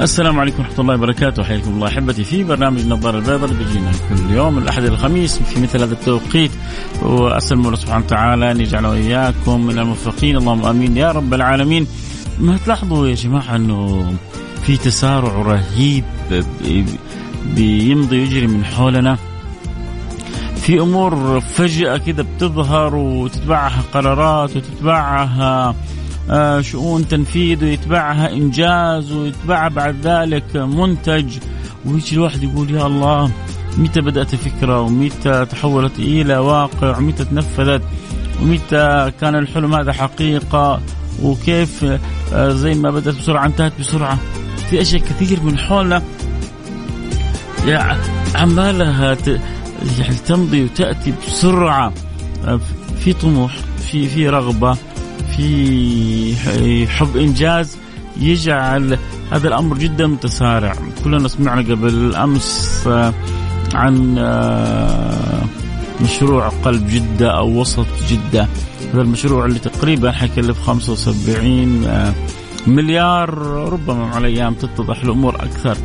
السلام عليكم ورحمة الله وبركاته. حياكم الله أحبتي في برنامج النظارة البيضاء اللي بيجينا كل يوم الأحد الخميس في مثل هذا التوقيت. وأسأل الله سبحانه وتعالى أن يجعل وإياكم من الموفقين. اللهم آمين. يا رب العالمين. ما تلاحظوا يا جماعة أنه في تسارع رهيب بيمضي يجري من حولنا؟ في أمور فجأة كده بتظهر وتتبعها قرارات وتتبعها آه، شؤون تنفيذ ويتبعها إنجاز ويتبعها بعد ذلك منتج. ويجي الواحد يقول يا الله متى بدأت فكره ومتى تحولت إلى واقع؟ ومتى تنفذت؟ ومتى كان الحلم هذا حقيقة؟ وكيف آه، زي ما بدأت بسرعة انتهت بسرعة. في أشياء كثير من حولنا عمالها يعني تمضي وتأتي بسرعة آه، في طموح في في رغبة. في حب إنجاز يجعل هذا الأمر جدا متسارع. كلنا سمعنا قبل أمس آه، عن آه، مشروع قلب جدة أو وسط جدة. هذا المشروع اللي تقريبا حيكلف 75 آه، مليار ربما مع الأيام تتضح الأمور أكثر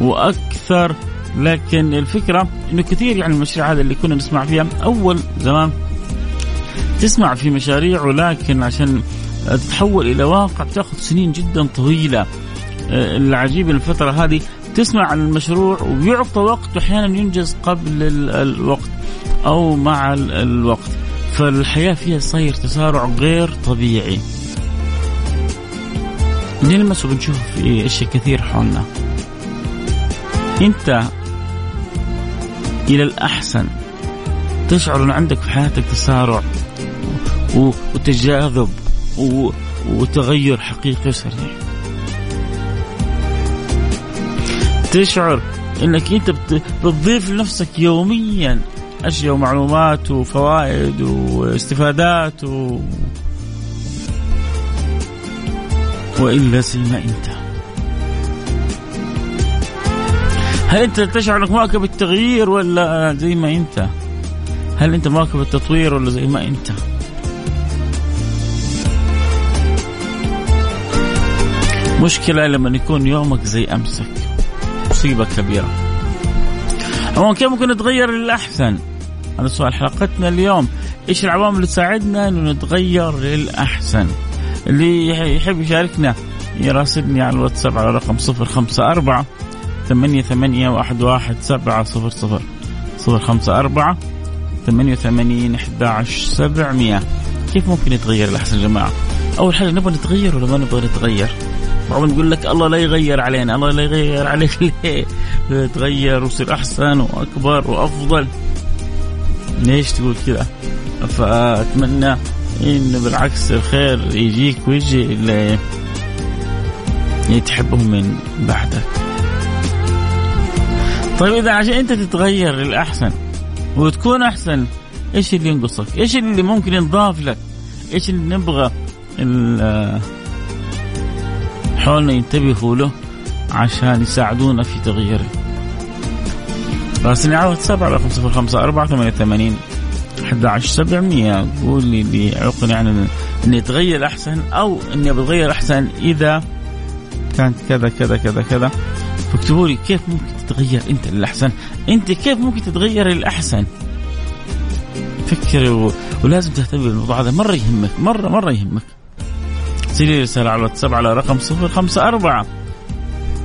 وأكثر. لكن الفكرة أنه كثير يعني المشاريع هذا اللي كنا نسمع فيها أول زمان تسمع في مشاريع ولكن عشان تتحول إلى واقع تاخذ سنين جدا طويلة. آه، العجيب الفترة هذه تسمع عن المشروع ويعطى وقت واحيانا ينجز قبل الوقت أو مع الوقت. فالحياة فيها صاير تسارع غير طبيعي. نلمس وبنشوف في أشياء كثير حولنا. أنت إلى الأحسن تشعر إن عندك في حياتك تسارع. وتجاذب وتغير حقيقي سريع تشعر إنك أنت بتضيف لنفسك يوميا أشياء ومعلومات وفوائد واستفادات و... وإلا زي ما أنت هل أنت تشعر إنك مواكب التغيير ولا زي ما أنت؟ هل أنت مواكب التطوير ولا زي ما أنت؟ مشكلة لما يكون يومك زي أمسك. مصيبة كبيرة. عموما كيف ممكن نتغير للأحسن؟ هذا سؤال حلقتنا اليوم. إيش العوامل اللي تساعدنا إنه نتغير للأحسن؟ اللي يحب يشاركنا يراسلني على الواتساب على رقم صفر خمسة أربعة ثمانية ثمانية واحد واحد سبعة صفر صفر. صفر خمسة أربعة ثمانية وثمانين أحد سبعمية. كيف ممكن يتغير الأحسن يا جماعة؟ أول حاجة نبغى نتغير ولا ما نبغى نتغير؟ بعضهم يقول لك الله لا يغير علينا الله لا يغير عليك ليه؟ تغير وصير أحسن وأكبر وأفضل. ليش تقول كذا؟ فأتمنى إن بالعكس الخير يجيك ويجي اللي تحبهم من بعدك. طيب إذا عشان أنت تتغير للأحسن وتكون أحسن إيش اللي ينقصك؟ إيش اللي ممكن ينضاف لك؟ إيش اللي نبغى حولنا ينتبهوا له عشان يساعدونا في تغييره راسلني على واتساب على 054 88 11700 قول لي اللي يعوقني عن إني أتغير أحسن أو إني بتغير أحسن إذا كانت كذا كذا كذا كذا. فاكتبوا لي كيف ممكن تتغير أنت للأحسن؟ أنت كيف ممكن تتغير للأحسن؟ فكر ولازم تهتم بالموضوع هذا مرة يهمك مرة مرة يهمك. ارسل لي رسالة على الواتساب على رقم صفر خمسة أربعة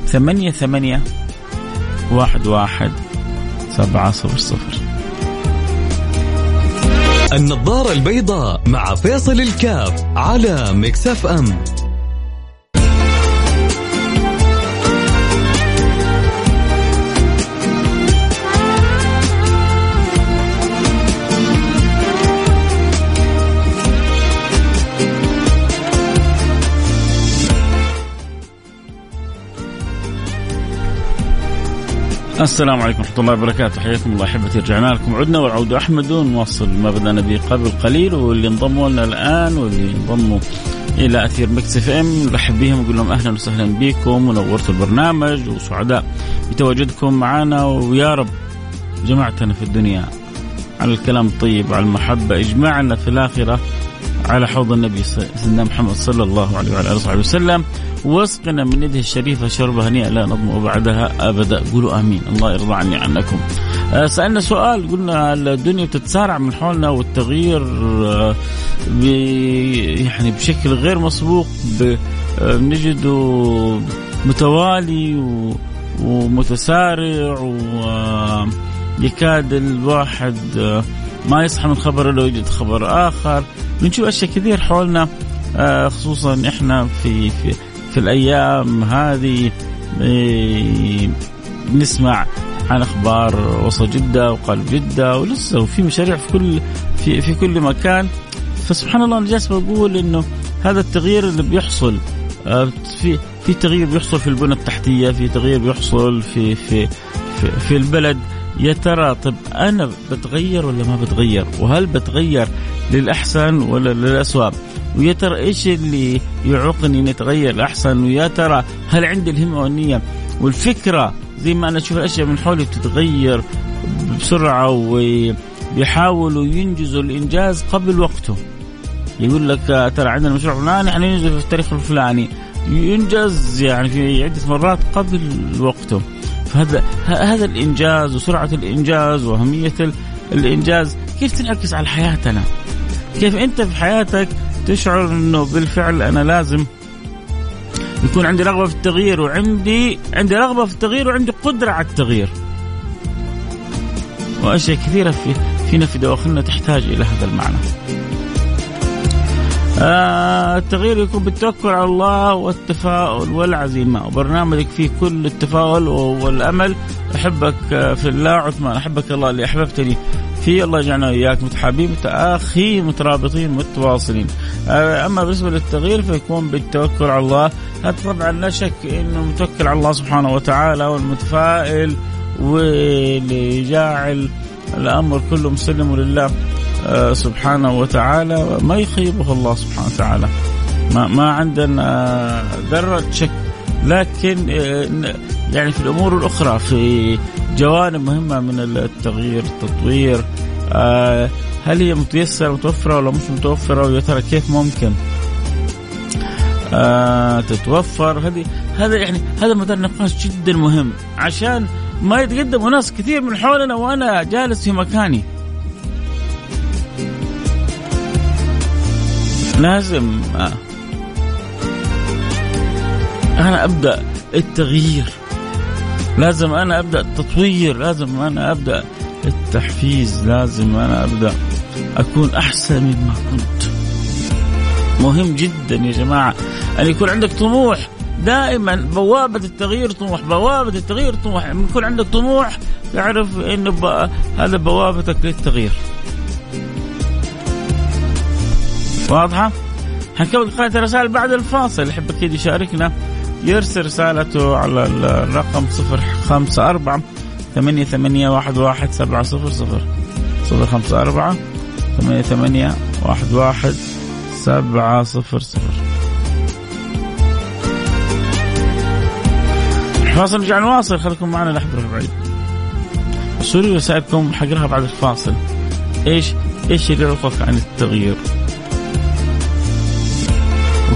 ثمانية ثمانية واحد واحد سبعة صفر صفر. النظارة البيضاء مع فيصل الكاف على مكسف أم. السلام عليكم ورحمة الله وبركاته. حياكم الله أحبتي رجعنا لكم. عدنا والعود أحمد نواصل ما بدأنا به قبل قليل واللي انضموا لنا الآن واللي انضموا إلى أثير Mix FM. نرحب بهم ونقول لهم أهلا وسهلا بكم. ونورتوا البرنامج وسعداء بتواجدكم معنا. ويا رب جمعتنا في الدنيا على الكلام الطيب وعلى المحبة. اجمعنا في الآخرة. على حوض النبي سيدنا محمد صلى الله عليه وعلى آله وصحبه وسلم. واسقنا من يده الشريفة شربه هنيئه لا نظمأ بعدها أبدا. قولوا آمين. الله يرضى عني عنكم. آه، سألنا سؤال. قلنا الدنيا بتتسارع من حولنا والتغيير آه، يعني بشكل غير مسبوق بنجده متوالي ومتسارع ويكاد الواحد آه، ما يصحى من خبر إلا يوجد خبر آخر. بنشوف أشياء كثير حولنا آه، خصوصا إحنا في في في الأيام هذه آه، نسمع عن أخبار وسط جدة وقلب جدة ولسه وفي مشاريع في كل في في كل مكان. فسبحان الله أنا جالس بقول إنه هذا التغيير اللي بيحصل آه، في في تغيير بيحصل في البنى التحتية في تغيير بيحصل في في في, في البلد. يا ترى طب أنا بتغير ولا ما بتغير؟ وهل بتغير للأحسن ولا للاسوء ويا ترى إيش اللي يعوقني إني أتغير الاحسن ويا ترى هل عندي الهمة والنية؟ والفكرة زي ما أنا أشوف الأشياء من حولي بتتغير بسرعة وبيحاولوا ينجزوا الإنجاز قبل وقته. يقول لك ترى عندنا مشروع فلاني حننجزه في التاريخ الفلاني. ينجز يعني في عدة مرات قبل وقته. فهذا هذا الإنجاز وسرعة الإنجاز وأهمية الإنجاز كيف تنعكس على حياتنا؟ كيف أنت في حياتك تشعر إنه بالفعل أنا لازم يكون عندي رغبة في التغيير وعندي عندي رغبة في التغيير وعندي قدرة على التغيير. وأشياء كثيرة في فينا في دواخلنا تحتاج إلى هذا المعنى. آه التغيير يكون بالتوكل على الله والتفاؤل والعزيمة. وبرنامجك فيه كل التفاؤل والأمل. أحبك في الله. عثمان أحبك الله اللي أحببتني. فيه الله يجعلنا وإياك متحابين متآخين مترابطين متواصلين. آه أما بالنسبة للتغيير فيكون بالتوكل على الله. هذا طبعا لا شك أنه متوكل على الله سبحانه وتعالى والمتفائل واللي جاعل الأمر كله مسلم لله. آه، سبحانه وتعالى ما يخيبه الله سبحانه وتعالى. ما ما عندنا ذرة شك. لكن آه، يعني في الأمور الأخرى في جوانب مهمة من التغيير التطوير آه، هل هي متيسرة متوفرة ولا مش متوفرة؟ ويا ترى كيف ممكن؟ تتوفر. هذه هذا يعني هذا مدار نقاش جدا مهم. عشان ما يتقدموا ناس كثير من حولنا وأنا جالس في مكاني. لازم أنا أبدأ التغيير. لازم أنا أبدأ التطوير لازم أنا أبدأ التحفيز لازم أنا أبدأ أكون أحسن مما كنت. مهم جدا يا جماعة. أن يكون عندك طموح. دائما بوابة التغيير طموح بوابة التغيير طموح. لما يكون عندك طموح تعرف انه هذا بوابتك للتغيير. واضحة؟ حنكمل قراءة الرسائل بعد الفاصل. يحب أكيد يشاركنا يرسل رسالته على الرقم 054 ثمانية ثمانية واحد واحد سبعة صفر صفر. صفر خمسة أربعة ثمانية ثمانية واحد واحد سبعة صفر صفر. فاصل نرجع نواصل خليكم معنا لا تروحوا بعيد ارسلوا رسائلكم حقراها بعد الفاصل. إيش إيش اللي يعوقك عن التغيير؟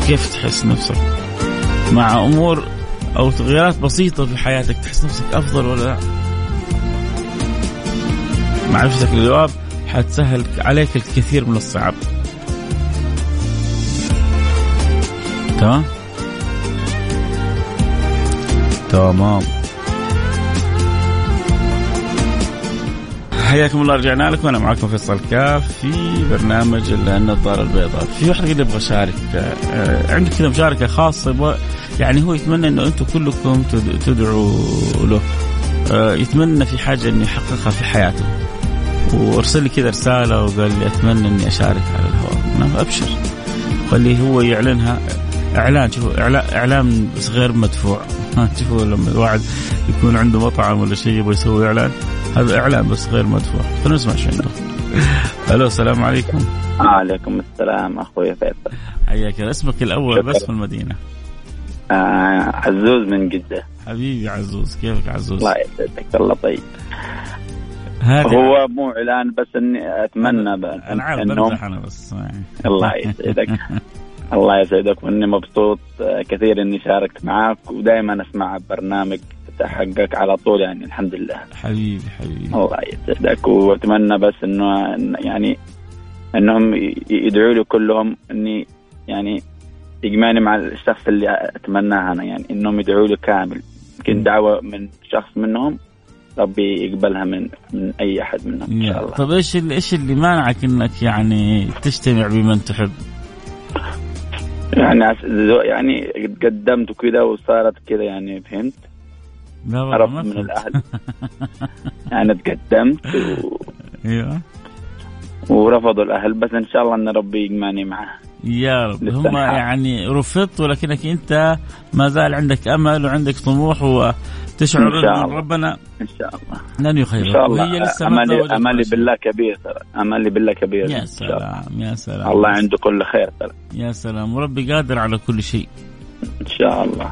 كيف تحس نفسك؟ مع أمور أو تغييرات بسيطة في حياتك تحس نفسك أفضل ولا لا؟ معرفتك للجواب حتسهل عليك الكثير من الصعب تمام؟ تمام. حياكم الله رجعنا لكم. أنا معكم فيصل كاف في برنامج النظارة البيضاء. في واحد يقول يبغى اشارك آه، عندي كذا مشاركة خاصة يعني هو يتمنى إنه أنتم كلكم تدعوا له. آه، يتمنى في حاجة إنه يحققها في حياته. وارسل لي كذا رسالة وقال لي أتمنى إني أشارك على الهواء. أنا أبشر. خليه هو يعلنها إعلان شوفوا إعلان غير مدفوع. تشوفوا لما الواحد يكون عنده مطعم ولا شيء يبغى يسوي إعلان؟ هذا إعلان بس غير مدفوع. خلينا نسمع عنده ألو السلام عليكم. وعليكم السلام أخوي فيصل. حياك اسمك الأول شكرا. بس في المدينة. آه عزوز من جدة. حبيبي عزوز. كيفك عزوز؟ الله يسعدك الله طيب هذا هو مو إعلان بس إني أتمنى أنا عارف بمزح أنا بس. الله يسعدك. الله يسعدك وإني مبسوط آه، كثير إني شاركت معاك ودائما أسمع برنامج حقك على طول يعني الحمد لله. حبيبي حبيبي. الله يسعدك وأتمنى بس إنه يعني إنهم يدعوا لي كلهم إني يعني يجمعني مع الشخص اللي اتمناه أنا يعني إنهم يدعوا لي كامل. يمكن دعوة من شخص منهم ربي يقبلها من من أي أحد منهم إن. شاء الله. طب إيش اللي إيش اللي مانعك إنك يعني تجتمع بمن تحب؟ يعني يعني قدمت وكذا وصارت كذا يعني فهمت؟ لا عرفت من. الأهل. يعني تقدمت و... أيوه. ورفضوا الأهل بس إن شاء الله إن ربي يجمعني معه يا رب. هم. يعني رفضت ولكنك انت ما زال عندك أمل وعندك طموح وتشعر إن. ربنا إن شاء الله. لن إن يخيبك شاء الله. وهي لسه املي املي ولا شيء. بالله كبير ترى. املي بالله كبير. يا. سلام يا سلام. الله عنده كل خير ترى. يا سلام. وربي قادر على كل شيء. إن شاء الله.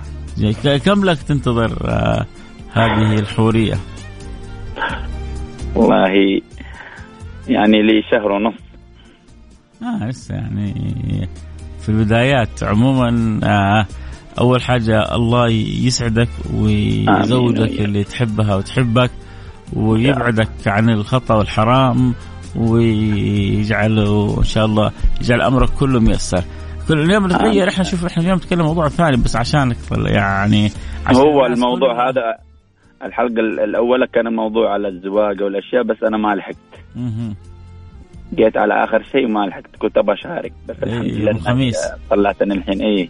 كم لك تنتظر آه هذه الحورية؟ والله يعني لي شهر ونص. آه لسه يعني في البدايات عموما آه أول حاجة الله يسعدك ويزوجك. اللي تحبها وتحبك ويبعدك عن الخطأ والحرام ويجعله إن شاء الله يجعل أمرك كله ميسر كل اليوم نتغير. إحنا شوف إحنا اليوم نتكلم موضوع ثاني بس عشانك يعني عشان هو الموضوع هذا الحلقة ال- الأولى كان موضوع على الزواج والأشياء بس أنا ما لحقت. جيت على آخر شيء ما لحقت كنت أبغى أشارك بس إيه، الحمد يوم لله الخميس. طلعتني الحين إيه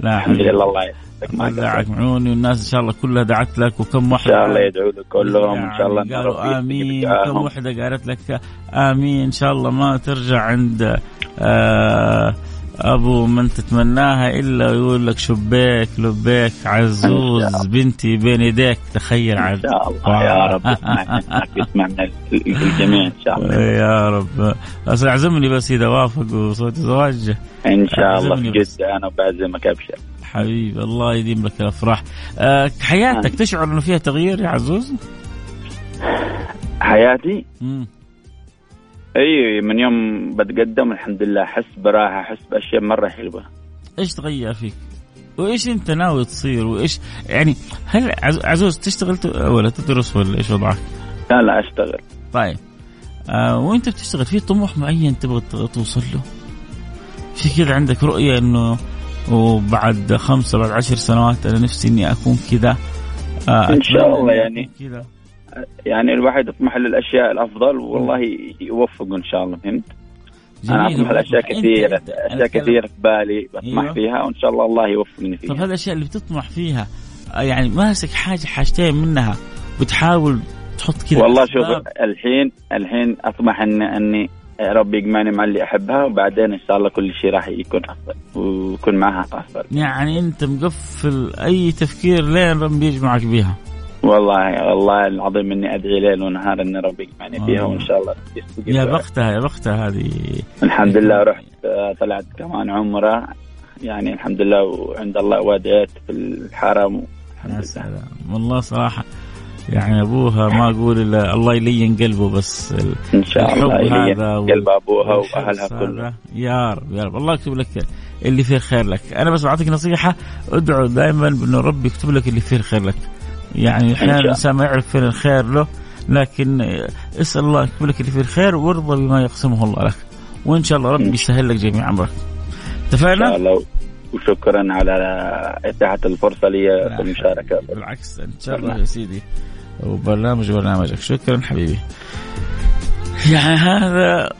لا الحمد. لله الله يسعدك قصرت. معوني والناس إن شاء الله كلها دعت لك وكم إن واحد شاء الله يدعو لك كلهم إن شاء الله يعني قالوا آمين يستجيب كم دعاهم. وحده قالت لك آمين إن شاء الله ما ترجع عند آه أبو من تتمناها إلا يقول لك شبيك لبيك عزوز بنتي بين يديك تخيل عاد شاء الله. يا رب يسمع منك يسمع من ال- الجميع إن شاء الله. يا رب. بس اعزمني بس إذا وافق وصوت زواج إن شاء الله في بس. جدة أنا بعزمك أبشر. حبيبي الله يديم لك الأفراح. آه حياتك تشعر إنه فيها تغيير يا عزوز؟ حياتي؟ مم. إي من يوم بتقدم الحمد لله أحس براحة أحس بأشياء مرة حلوة إيش تغير فيك؟ وإيش أنت ناوي تصير وإيش يعني هل عز- عزوز تشتغل ولا تدرس ولا إيش وضعك؟ لا لا أشتغل طيب آه وأنت بتشتغل في طموح معين تبغى توصل له؟ في كذا عندك رؤية إنه وبعد خمسة بعد عشر سنوات أنا نفسي إني أكون كذا آه إن شاء الله يعني. كذا يعني الواحد يطمح للاشياء الأفضل والله يوفقه إن شاء الله فهمت؟ أنا اطمح لاشياء كثيرة أنا أشياء كثيرة في بالي بطمح أيوه. فيها وإن شاء الله الله يوفقني طب فيها. هذه الاشياء اللي بتطمح فيها آه، يعني ماسك حاجة حاجتين منها وتحاول تحط كذا والله شوف. الحين الحين أطمح ان اني ربي يجمعني مع اللي أحبها وبعدين إن شاء الله كل شيء راح يكون أفضل ويكون معها أفضل. يعني أنت مقفل أي تفكير لين ربي يجمعك بيها. والله والله العظيم إني ادعي ليل ونهار ان ربي يجمعني فيها آه. وإن شاء الله يا. بختها يا بختها هذه. الحمد لله رحت آه، طلعت كمان عمرة. يعني الحمد لله وعند الله وديت في الحرم. يا سلام. والله صراحة يعني أبوها ما أقول إلا الله يلين قلبه بس. إن شاء الله إلي هذا قلب أبوها وأهلها. كلهم يا رب يا رب. الله يكتب لك اللي فيه الخير لك. أنا بس بعطيك نصيحة. ادعو دائما بأنه ربي يكتب لك اللي فيه الخير لك. يعني أحيانا. الإنسان ما يعرف فين الخير له لكن اسأل الله يكتب لك اللي فيه الخير وارضى بما يقسمه الله لك. وإن شاء الله ربي يسهل لك جميع امرك اتفقنا؟ وشكرا على إتاحة الفرصة لي في المشاركة. بالعكس إن شاء الله يا سيدي. وبرنامج برنامجك شكرا حبيبي. يعني هذا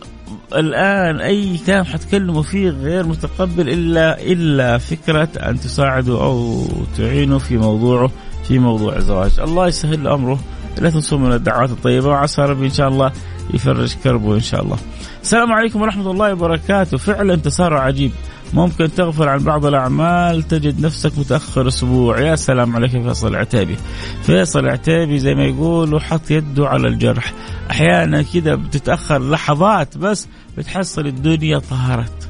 الآن أي كلام حتكلموا فيه غير متقبل إلا إلا فكرة أن تساعدوا أو تعينوا في موضوعه في موضوع الزواج الله يسهل أمره. لا تنسوا من الدعوات الطيبة وعسى ربي إن شاء الله يفرج كربه إن شاء الله. السلام عليكم ورحمة الله وبركاته. فعلا تسارع عجيب. ممكن تغفل عن بعض الأعمال تجد نفسك متأخر أسبوع. يا سلام عليك فيصل العتيبي. فيصل العتيبي زي ما يقولوا حط يده على الجرح. أحيانا كده بتتأخر لحظات بس بتحصل الدنيا طهرت.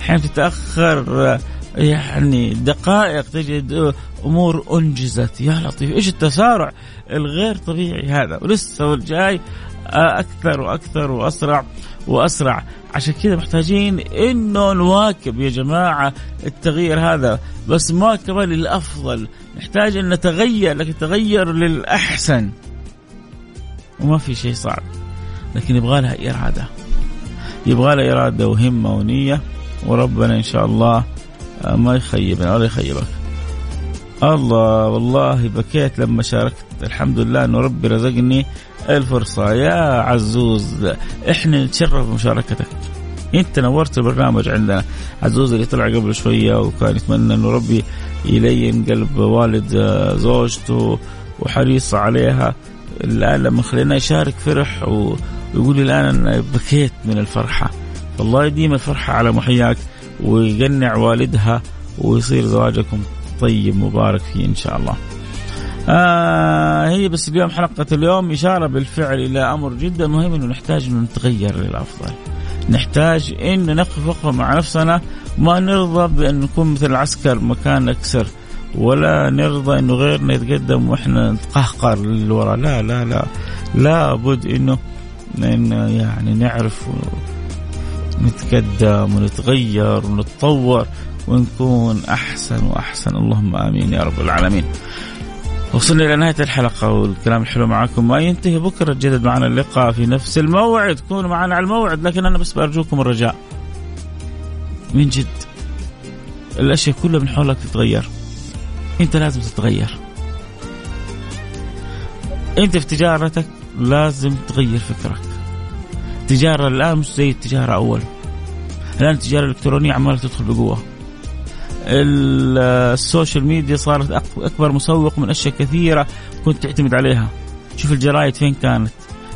أحيانا تتأخر يعني دقائق تجد أمور أنجزت. يا لطيف إيش التسارع الغير طبيعي هذا؟ ولسه والجاي أكثر وأكثر وأسرع وأسرع. عشان كذا محتاجين إنه نواكب يا جماعة التغيير هذا. بس مواكبه للافضل نحتاج إن نتغير لكن تغير للأحسن. وما في شيء صعب لكن يبغى لها إرادة. يبغى لها إرادة وهمة ونية. وربنا إن شاء الله ما يخيبنا ولا يخيبك. الله والله بكيت لما شاركت. الحمد لله إنه ربي رزقني الفرصة. يا عزوز إحنا نتشرف بمشاركتك إنت نورت البرنامج عندنا. عزوز اللي طلع قبل شوية وكان يتمنى إنه ربي يلين قلب والد زوجته وحريص عليها. الآن لما خلينا يشارك فرح ويقول الآن أنا بكيت من الفرحة. فالله يديم الفرحة على محياك ويقنع والدها ويصير زواجكم طيب مبارك فيه إن شاء الله. آه هي بس اليوم حلقة اليوم إشارة بالفعل إلى أمر جدا مهم إنه نحتاج إنه نتغير للأفضل. نحتاج إن نقف وقفة مع نفسنا ما نرضى بأن نكون مثل العسكر مكان نكسر ولا نرضى إنه غيرنا يتقدم وإحنا نتقهقر للوراء لا لا لا لابد إنه إنه يعني نعرف نتقدم ونتغير ونتطور ونكون أحسن وأحسن اللهم آمين يا رب العالمين. وصلنا إلى نهاية الحلقة والكلام الحلو معكم ما ينتهي بكرة تجدد معنا اللقاء في نفس الموعد. كونوا معنا على الموعد لكن أنا بس برجوكم الرجاء. من جد الأشياء كلها من حولك تتغير. أنت لازم تتغير. أنت في تجارتك لازم تغير فكرك. التجاره الآن مش زي التجارة أول. الآن التجارة الإلكترونية عمالة تدخل بقوة. ال social media صارت أكبر مسوق من أشياء كثيرة كنت تعتمد عليها. شوف الجرايد فين كانت.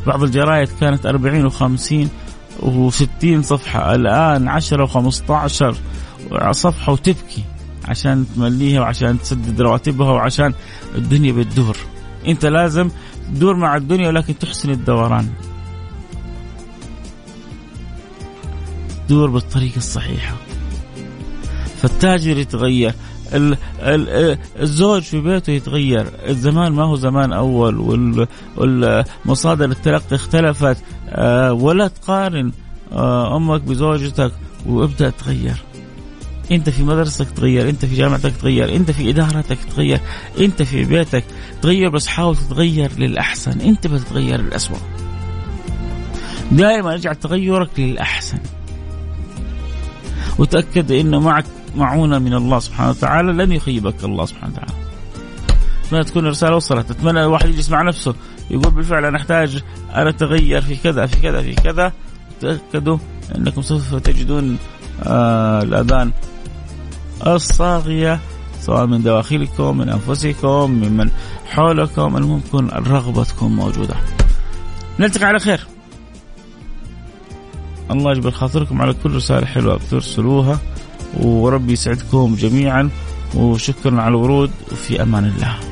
بعض الجرايد كانت 40 و50 و60 صفحة الآن 10 و15 صفحة وتبكي عشان تمليها وعشان تسدد رواتبها وعشان الدنيا بتدور. أنت لازم تدور مع الدنيا ولكن تحسن الدوران. تدور بالطريقة الصحيحة. فالتاجر يتغير الزوج في بيته يتغير الزمان ما هو زمان أول والمصادر التلقي اختلفت آه، ولا تقارن آه، أمك بزوجتك وابدأ تغير. أنت في مدرستك تغير أنت في جامعتك تغير أنت في إدارتك تغير أنت في بيتك تغير بس حاول تتغير للأحسن. أنت بتتغير للاسوء دائما اجعل تغيرك للأحسن. وتأكد أنه معك معونة من الله سبحانه وتعالى لن يخيبك الله سبحانه وتعالى. أتمنى تكون الرسالة وصلت. أتمنى الواحد يجلس مع نفسه يقول بالفعل أنا أحتاج أن أتغير في كذا في كذا في كذا. تأكدوا أنكم سوف تجدون آه الأذان الصاغية سواء من دواخلكم من أنفسكم من حولكم. المهم تكون الرغبة تكون موجودة. نلتقي على خير. الله يجبر خاطركم على كل رسالة حلوة بترسلوها وربي يسعدكم جميعا وشكرا على الورود وفي أمان الله.